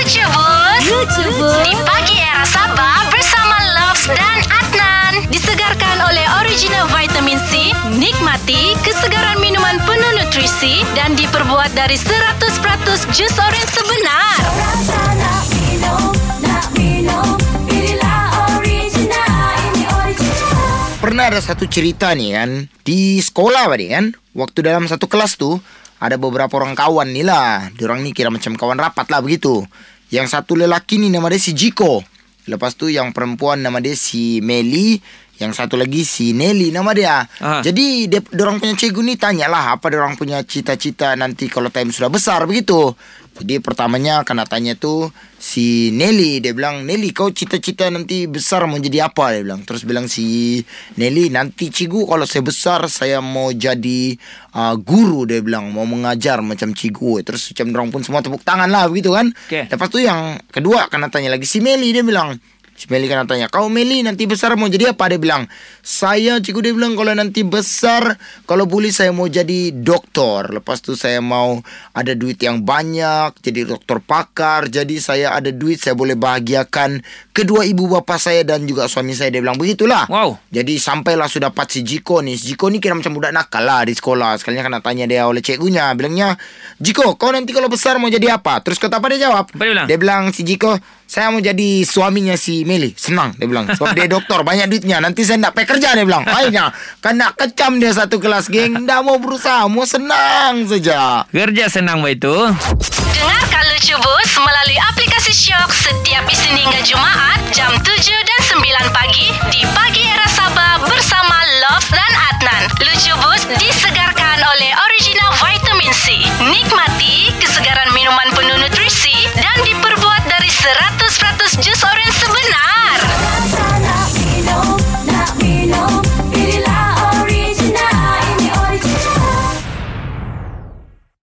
Lucu Bus Lucu Bus Di pagi era Sabah bersama Loves dan Adnan. Disegarkan oleh original vitamin C Nikmati kesegaran minuman penuh nutrisi Dan diperbuat dari 100% jus oren sebenar. Rasa nak minum, nak minum Inilah original, ini original. Pernah ada satu cerita nih kan Di sekolah tadi kan Waktu dalam satu kelas tuh Ada beberapa orang kawan nih lah. Diorang nih kira macam kawan rapat lah begitu. Yang satu lelaki nih nama dia si Jiko. Lepas tu yang perempuan nama dia si Meli. Yang satu lagi si Nelly nama dia. Ah. Jadi dia, orang punya cikgu ni tanyalah Apa orang punya cita-cita nanti kalau time sudah besar begitu Jadi pertamanya kena tanya tu si Nelly Dia bilang Nelly kau cita-cita nanti besar mau jadi apa? Dia bilang. Terus bilang si Nelly nanti cikgu kalau saya besar saya mau jadi uh, guru Dia bilang. Mau mengajar macam cikgu. Terus macam orang pun semua tepuk tangan lah begitu kan. Okey. Lepas tu yang kedua kena tanya lagi si Meli Dia bilang Meli kena tanya Kau Meli nanti besar mau jadi apa Dia bilang Saya cikgu dia bilang Kalau nanti besar Kalau boleh saya mau jadi doktor Lepas tu saya mau Ada duit yang banyak Jadi doktor pakar Jadi saya ada duit Saya boleh bahagiakan Kedua ibu bapa saya Dan juga suami saya Dia bilang begitulah Wow. jadi sampailah sudah dapat si Jiko ni. Si Jiko ni kira macam budak nakal lah di sekolah. Sekalinya kena tanya dia oleh cikgunya. Bilangnya, Jiko, kau nanti kalau besar mau jadi apa? Terus kata apa dia jawab? Apa dia bilang? Dia bilang, si Jiko, saya mau jadi suaminya si Meli. Senang, dia bilang. Sebab dia doktor, banyak duitnya. Nanti saya nak pay kerja, dia bilang. Akhirnya, kan nak kecam dia satu kelas, geng. Dah mau berusaha, mau senang saja. Kerja senang baik itu. Dengarkan Lucu Bus melalui aplikasi Shock Setiap Isnin hingga Jumaat Jam 7 dan 9 pagi Di Pagi Era Sabah bersama Loves dan Adnan Lucu Bus disegarkan oleh original vitamin C Nikmati kesegaran minuman penuh nutrisi Dan diperbuat dari 100% jus orange